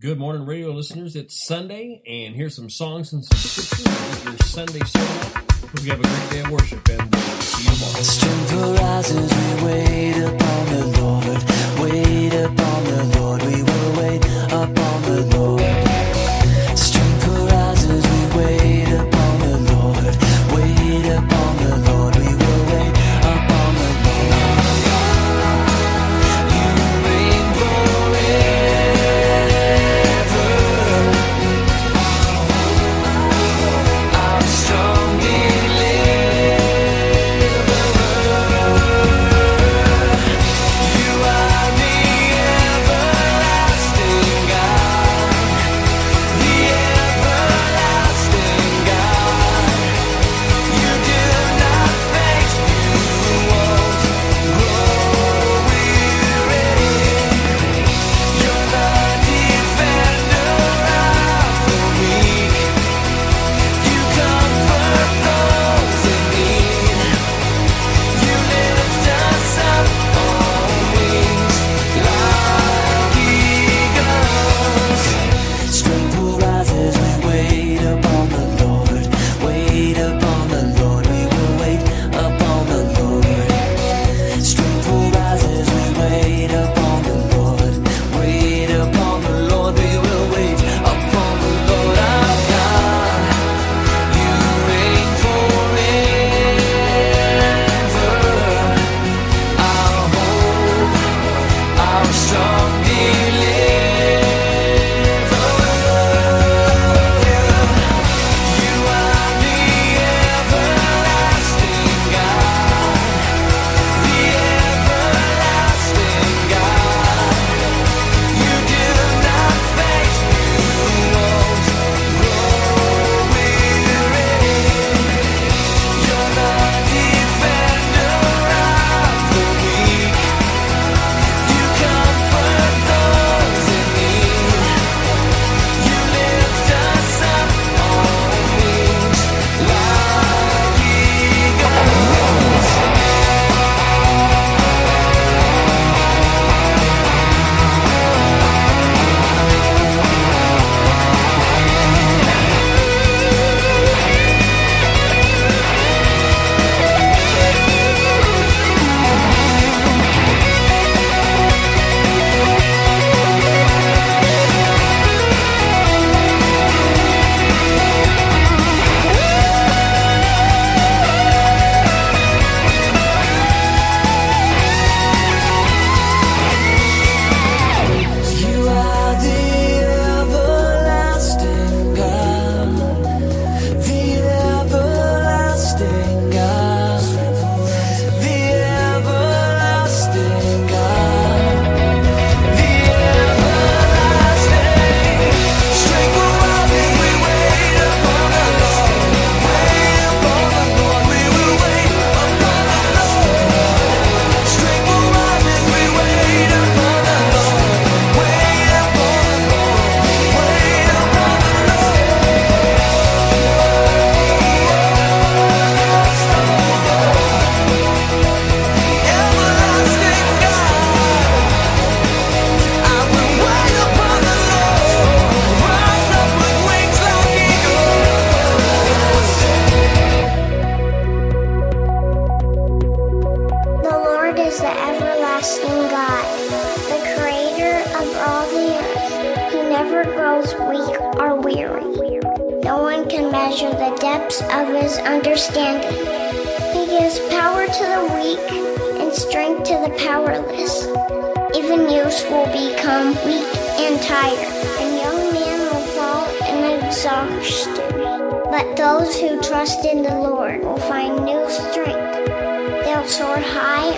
Good morning, radio listeners. It's Sunday, and here's some songs and some scriptures your Sunday sermon. Hope you have a great day of worship, and see you tomorrow. Strength arises, we wait upon the Lord. Wait upon the Lord, we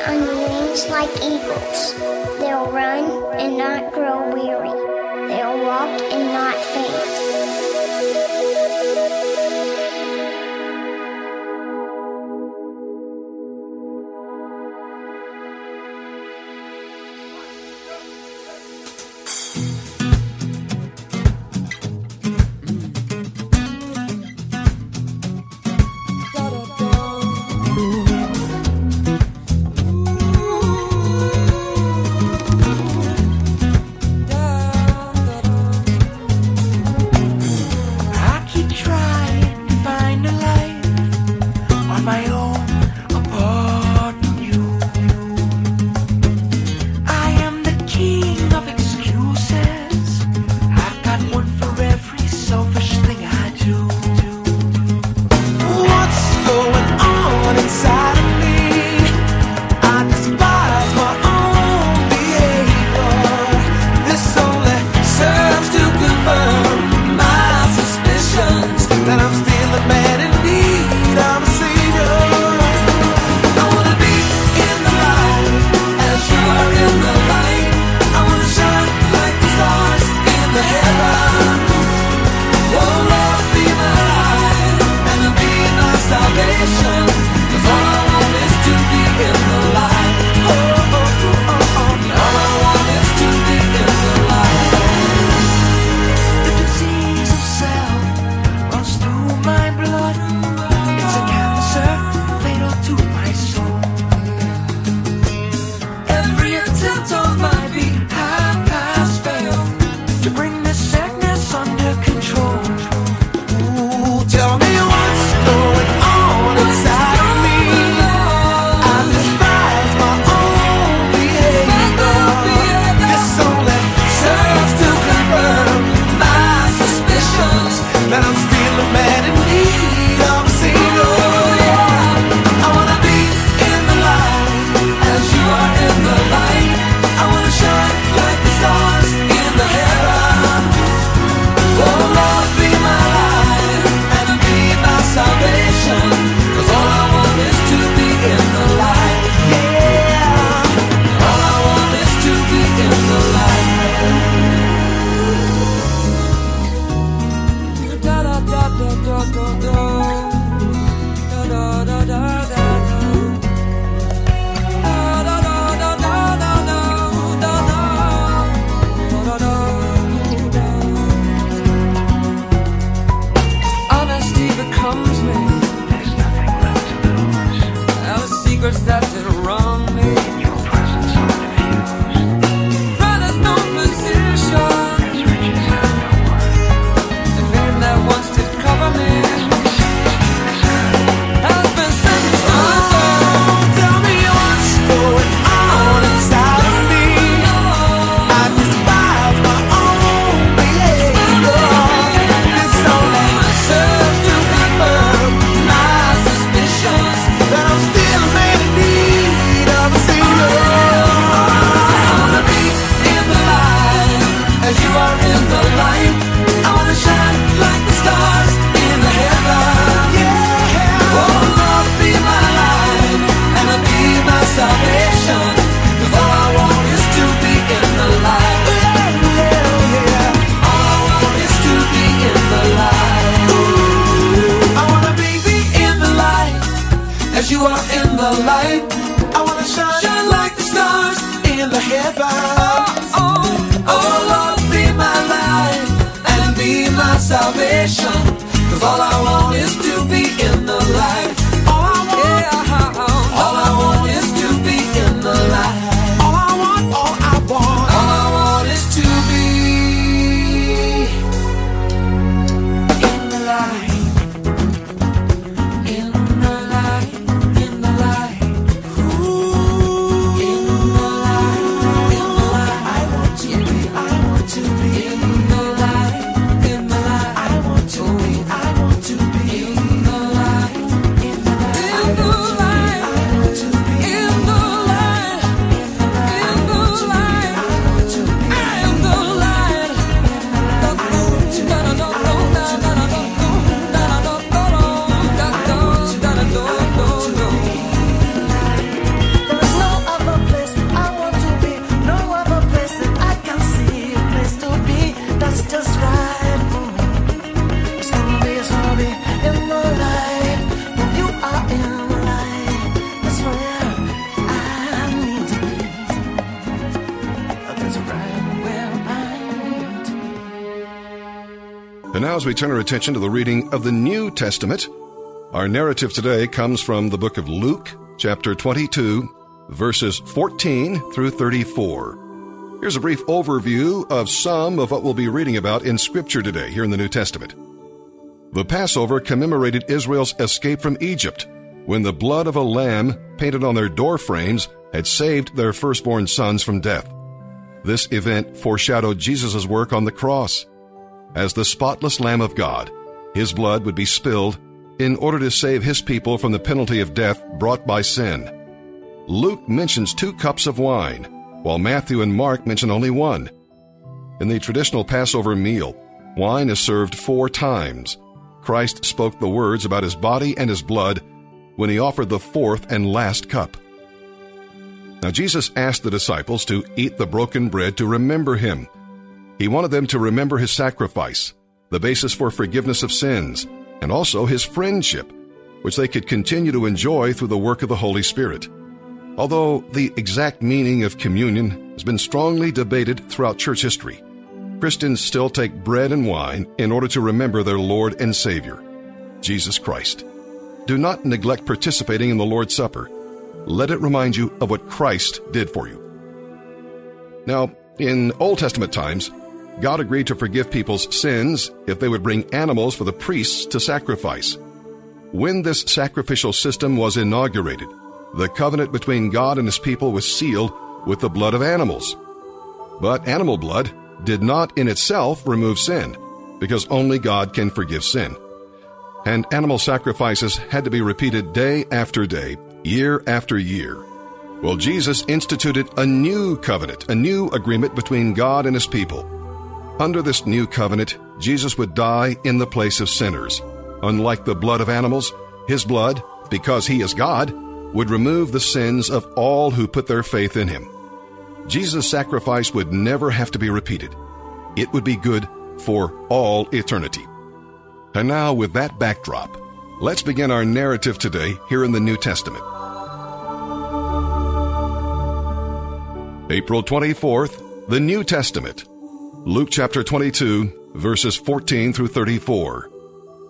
on wings like eagles. They'll run and not grow weary. They'll walk and not faint. as we turn our attention to the reading of the New Testament, our narrative today comes from the book of Luke, chapter 22, verses 14 through 34. Here's a brief overview of some of what we'll be reading about in Scripture today here in the New Testament. The Passover commemorated Israel's escape from Egypt when the blood of a lamb painted on their door frames had saved their firstborn sons from death. This event foreshadowed Jesus' work on the cross as the spotless Lamb of God. His blood would be spilled in order to save his people from the penalty of death brought by sin. Luke mentions two cups of wine, while Matthew and Mark mention only one. In the traditional Passover meal, wine is served four times. Christ spoke the words about his body and his blood when he offered the fourth and last cup. Now, Jesus asked the disciples to eat the broken bread to remember him. He wanted them to remember his sacrifice, the basis for forgiveness of sins, and also his friendship, which they could continue to enjoy through the work of the Holy Spirit. Although the exact meaning of communion has been strongly debated throughout church history, Christians still take bread and wine in order to remember their Lord and Savior, Jesus Christ. Do not neglect participating in the Lord's Supper. Let it remind you of what Christ did for you. Now, in Old Testament times, God agreed to forgive people's sins if they would bring animals for the priests to sacrifice. When this sacrificial system was inaugurated, the covenant between God and his people was sealed with the blood of animals. But animal blood did not in itself remove sin, because only God can forgive sin. And animal sacrifices had to be repeated day after day, year after year. Well, Jesus instituted a new covenant, a new agreement between God and his people. Under this new covenant, Jesus would die in the place of sinners. Unlike the blood of animals, his blood, because he is God, would remove the sins of all who put their faith in him. Jesus' sacrifice would never have to be repeated. It would be good for all eternity. And now, with that backdrop, let's begin our narrative today here in the New Testament. April 24th, the New Testament. Luke chapter 22, verses 14 through 34.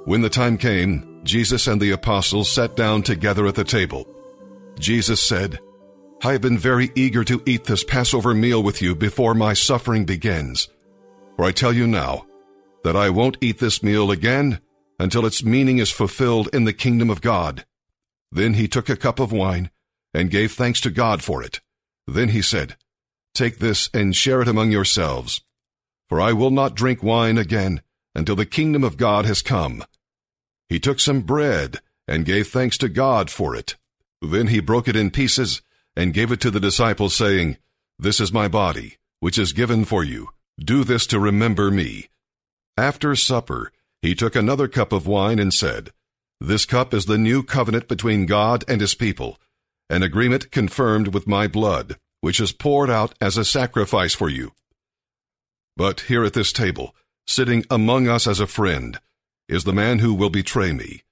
When the time came, Jesus and the apostles sat down together at the table. Jesus said, I have been very eager to eat this Passover meal with you before my suffering begins. For I tell you now that I won't eat this meal again until its meaning is fulfilled in the kingdom of God. Then he took a cup of wine and gave thanks to God for it. Then he said, Take this and share it among yourselves. For I will not drink wine again until the kingdom of God has come. He took some bread and gave thanks to God for it. Then he broke it in pieces and gave it to the disciples, saying, This is my body, which is given for you. Do this to remember me. After supper, he took another cup of wine and said, This cup is the new covenant between God and his people, an agreement confirmed with my blood, which is poured out as a sacrifice for you. But here at this table, sitting among us as a friend, is the man who will betray me.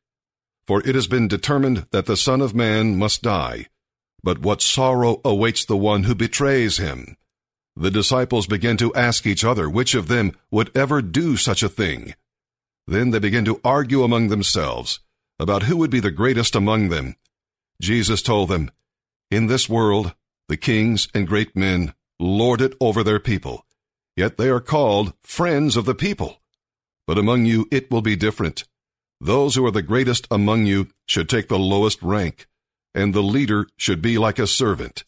For it has been determined that the Son of Man must die, but what sorrow awaits the one who betrays him. The disciples began to ask each other which of them would ever do such a thing. Then they began to argue among themselves about who would be the greatest among them. Jesus told them, In this world, the kings and great men lord it over their people, yet they are called friends of the people. But among you it will be different. Those who are the greatest among you should take the lowest rank, and the leader should be like a servant.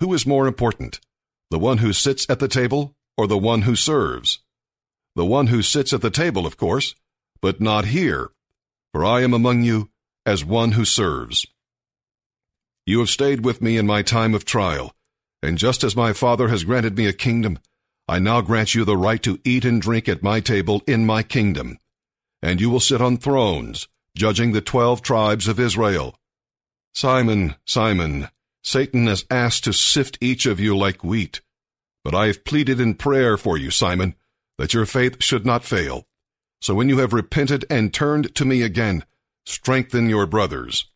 Who is more important, the one who sits at the table or the one who serves? The one who sits at the table, of course, but not here, for I am among you as one who serves. You have stayed with me in my time of trial, and just as my Father has granted me a kingdom, I now grant you the right to eat and drink at my table in my kingdom. And you will sit on thrones, judging the twelve tribes of Israel. Simon, Simon, Satan has asked to sift each of you like wheat. But I have pleaded in prayer for you, Simon, that your faith should not fail. So when you have repented and turned to me again, strengthen your brothers.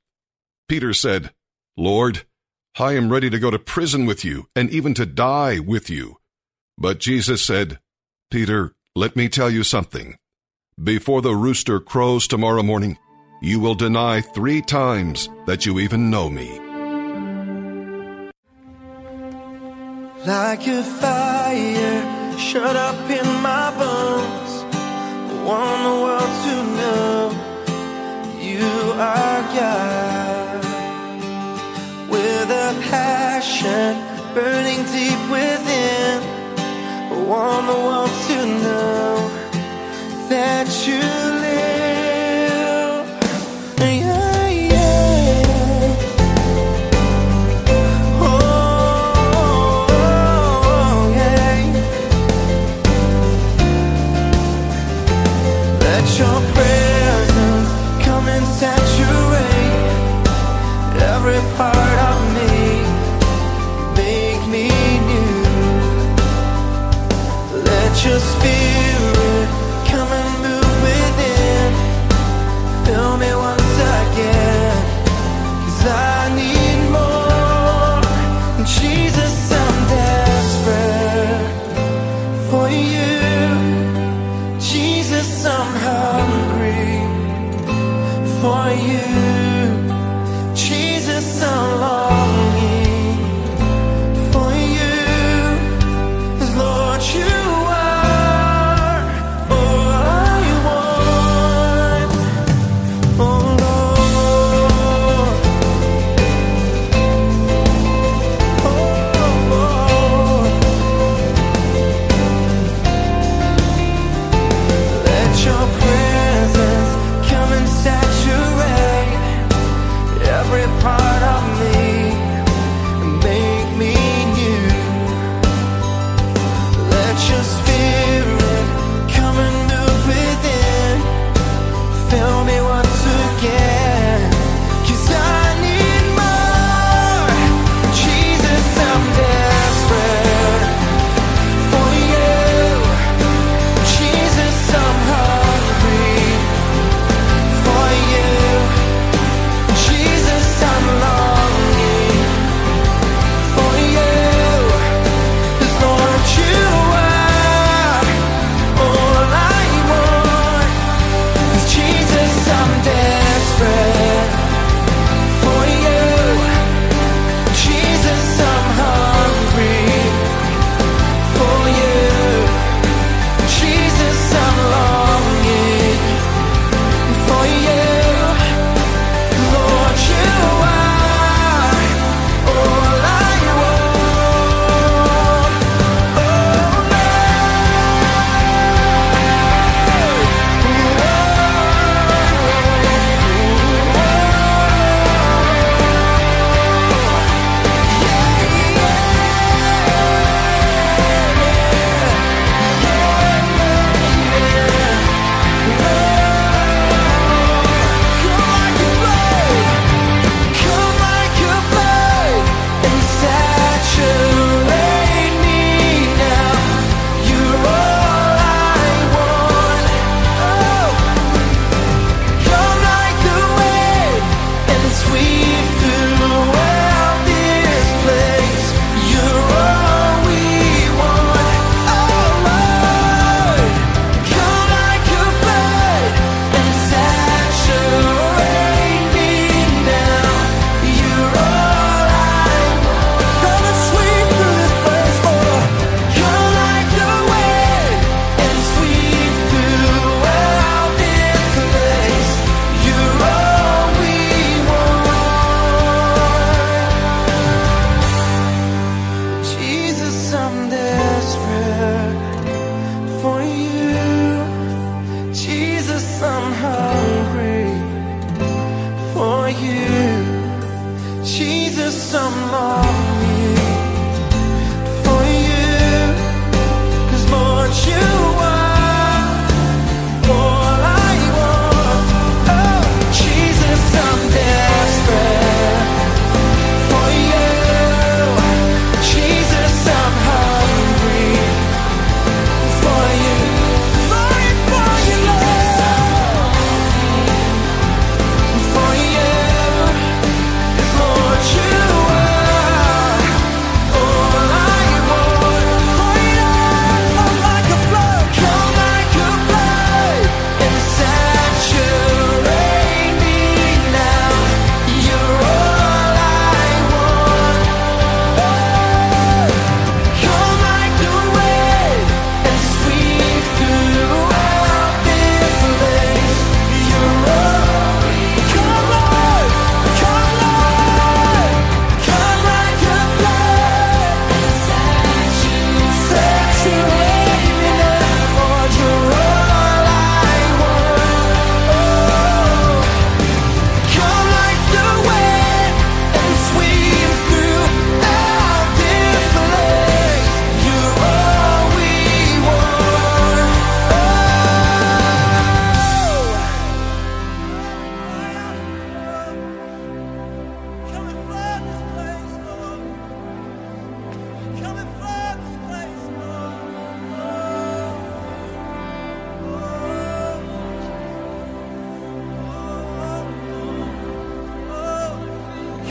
Peter said, Lord, I am ready to go to prison with you and even to die with you. But Jesus said, Peter, let me tell you something. Before the rooster crows tomorrow morning, you will deny three times that you even know me. Like a fire shut up in my bones. I want the world to know you are God. With a passion burning deep within. Want the world to know that you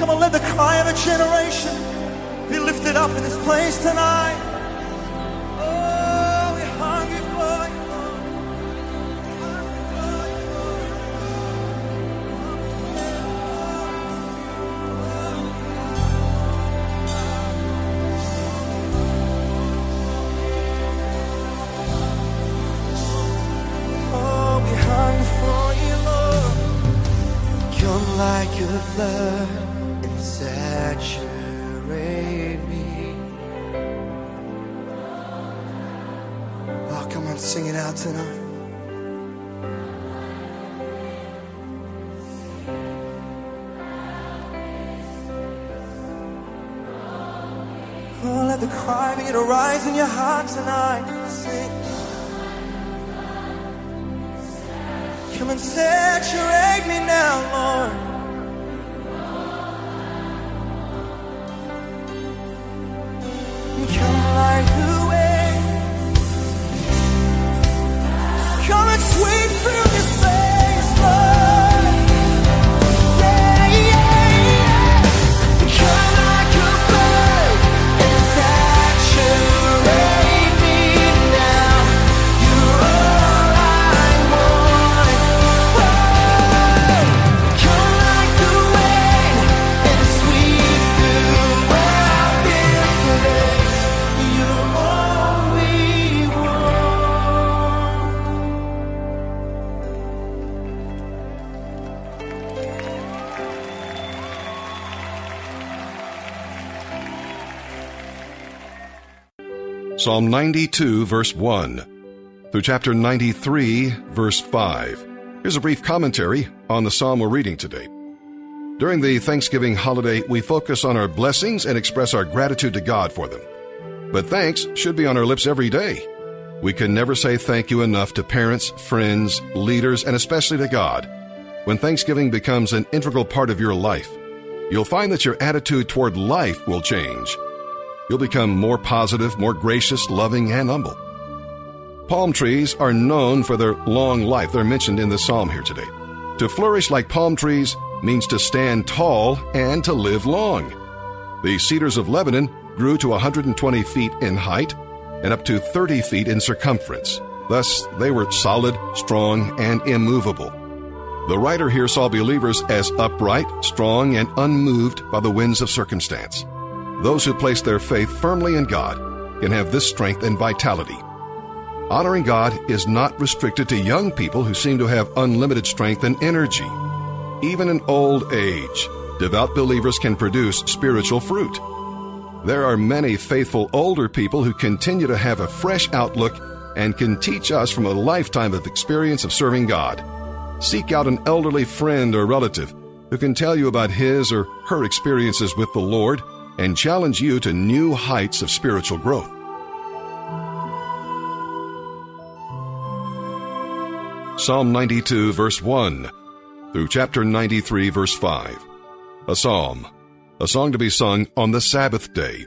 Come on, let the cry of a generation be lifted up in this place tonight. Your heart tonight. Sing. Come and saturate me now, Lord. Come like the Psalm 92, verse 1 through chapter 93, verse 5. Here's a brief commentary on the psalm we're reading today. During the Thanksgiving holiday, we focus on our blessings and express our gratitude to God for them. But thanks should be on our lips every day. We can never say thank you enough to parents, friends, leaders, and especially to God. When Thanksgiving becomes an integral part of your life, you'll find that your attitude toward life will change. You'll become more positive, more gracious, loving, and humble. Palm trees are known for their long life. They're mentioned in the psalm here today. To flourish like palm trees means to stand tall and to live long. The cedars of Lebanon grew to 120 feet in height and up to 30 feet in circumference. Thus, they were solid, strong, and immovable. The writer here saw believers as upright, strong, and unmoved by the winds of circumstance. Those who place their faith firmly in God can have this strength and vitality. Honoring God is not restricted to young people who seem to have unlimited strength and energy. Even in old age, devout believers can produce spiritual fruit. There are many faithful older people who continue to have a fresh outlook and can teach us from a lifetime of experience of serving God. Seek out an elderly friend or relative who can tell you about his or her experiences with the Lord and challenge you to new heights of spiritual growth. Psalm 92, verse 1 through chapter 93, verse 5. A psalm, a song to be sung on the Sabbath day.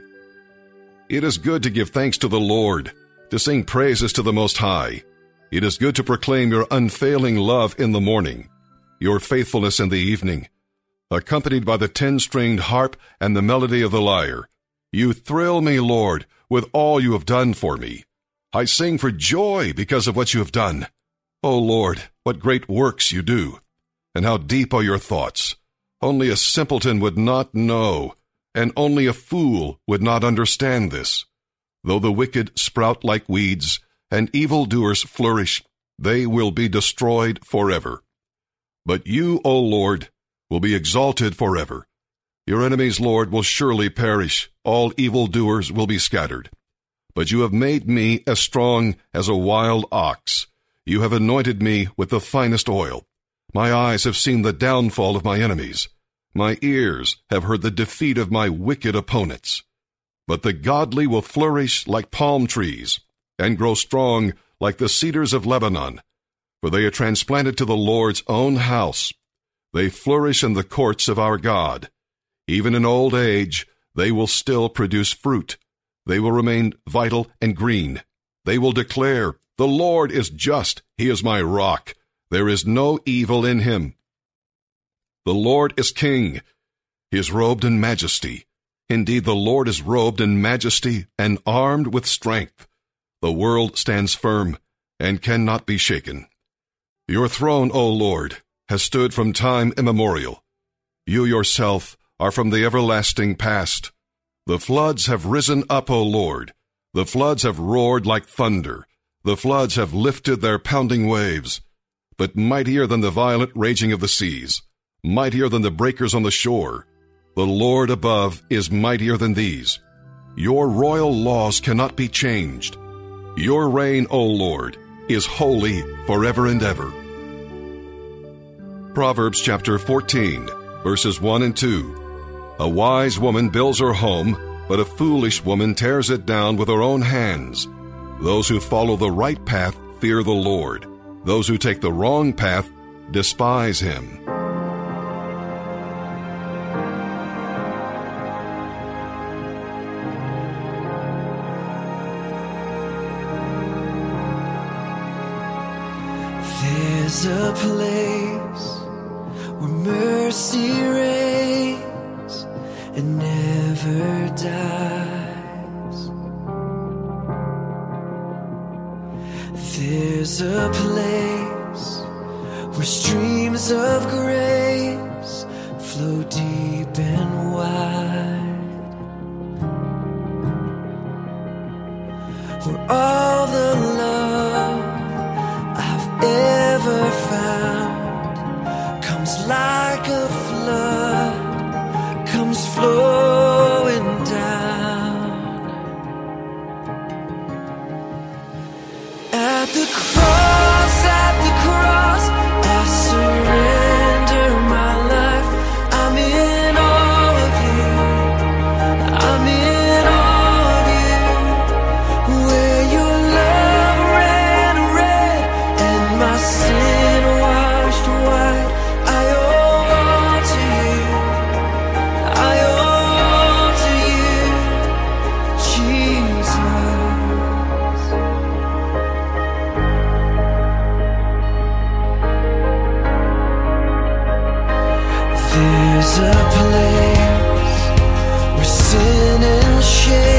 It is good to give thanks to the Lord, to sing praises to the Most High. It is good to proclaim your unfailing love in the morning, your faithfulness in the evening. Accompanied by the ten stringed harp and the melody of the lyre, you thrill me, Lord, with all you have done for me. I sing for joy because of what you have done. O Lord, what great works you do, and how deep are your thoughts. Only a simpleton would not know, and only a fool would not understand this. Though the wicked sprout like weeds, and evildoers flourish, they will be destroyed forever. But you, O Lord, will be exalted forever. Your enemies, Lord, will surely perish. All evildoers will be scattered. But you have made me as strong as a wild ox. You have anointed me with the finest oil. My eyes have seen the downfall of my enemies. My ears have heard the defeat of my wicked opponents. But the godly will flourish like palm trees and grow strong like the cedars of Lebanon, for they are transplanted to the Lord's own house. They flourish in the courts of our God. Even in old age, they will still produce fruit. They will remain vital and green. They will declare, The Lord is just. He is my rock. There is no evil in him. The Lord is king. He is robed in majesty. Indeed, the Lord is robed in majesty and armed with strength. The world stands firm and cannot be shaken. Your throne, O Lord, has stood from time immemorial. You yourself are from the everlasting past. The floods have risen up, O Lord. The floods have roared like thunder. The floods have lifted their pounding waves. But mightier than the violent raging of the seas, mightier than the breakers on the shore, the Lord above is mightier than these. Your royal laws cannot be changed. Your reign, O Lord, is holy forever and ever. Proverbs chapter 14, verses 1 and 2. A wise woman builds her home, but a foolish woman tears it down with her own hands. Those who follow the right path fear the Lord. Those who take the wrong path despise him. There's a place mercy reigns and never dies. There's a place where streams of grace flow deep and wide. There's a place where sin and shame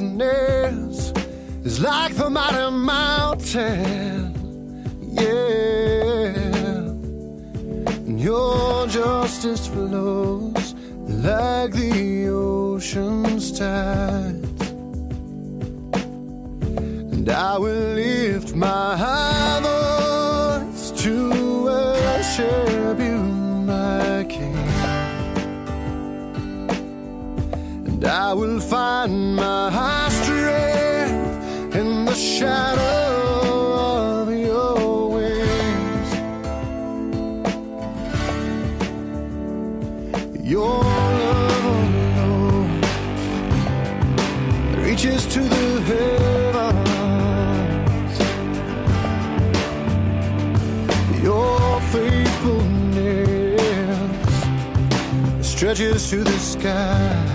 is like the mighty mountain. Yeah. And your justice flows like the ocean's tide. And I will lift my hand. I will find my strength in the shadow of your wings. Your love alone reaches to the heavens. Your faithfulness stretches to the sky.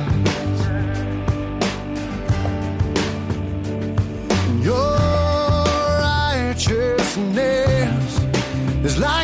It's like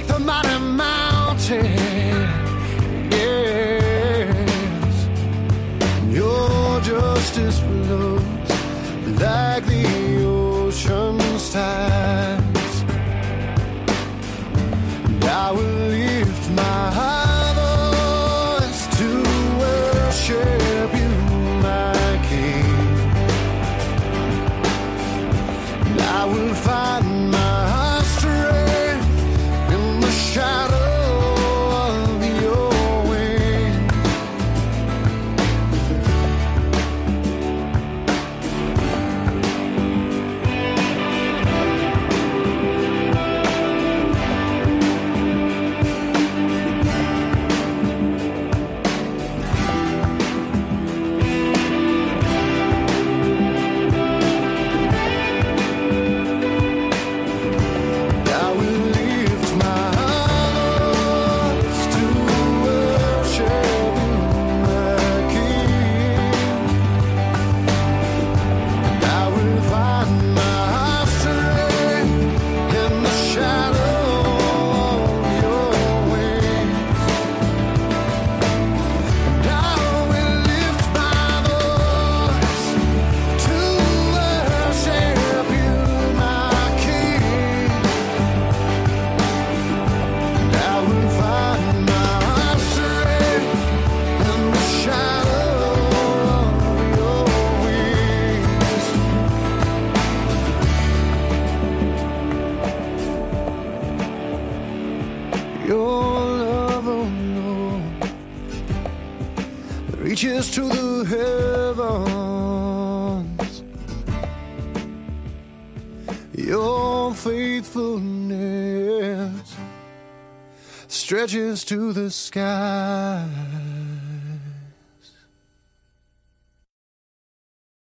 to the sky.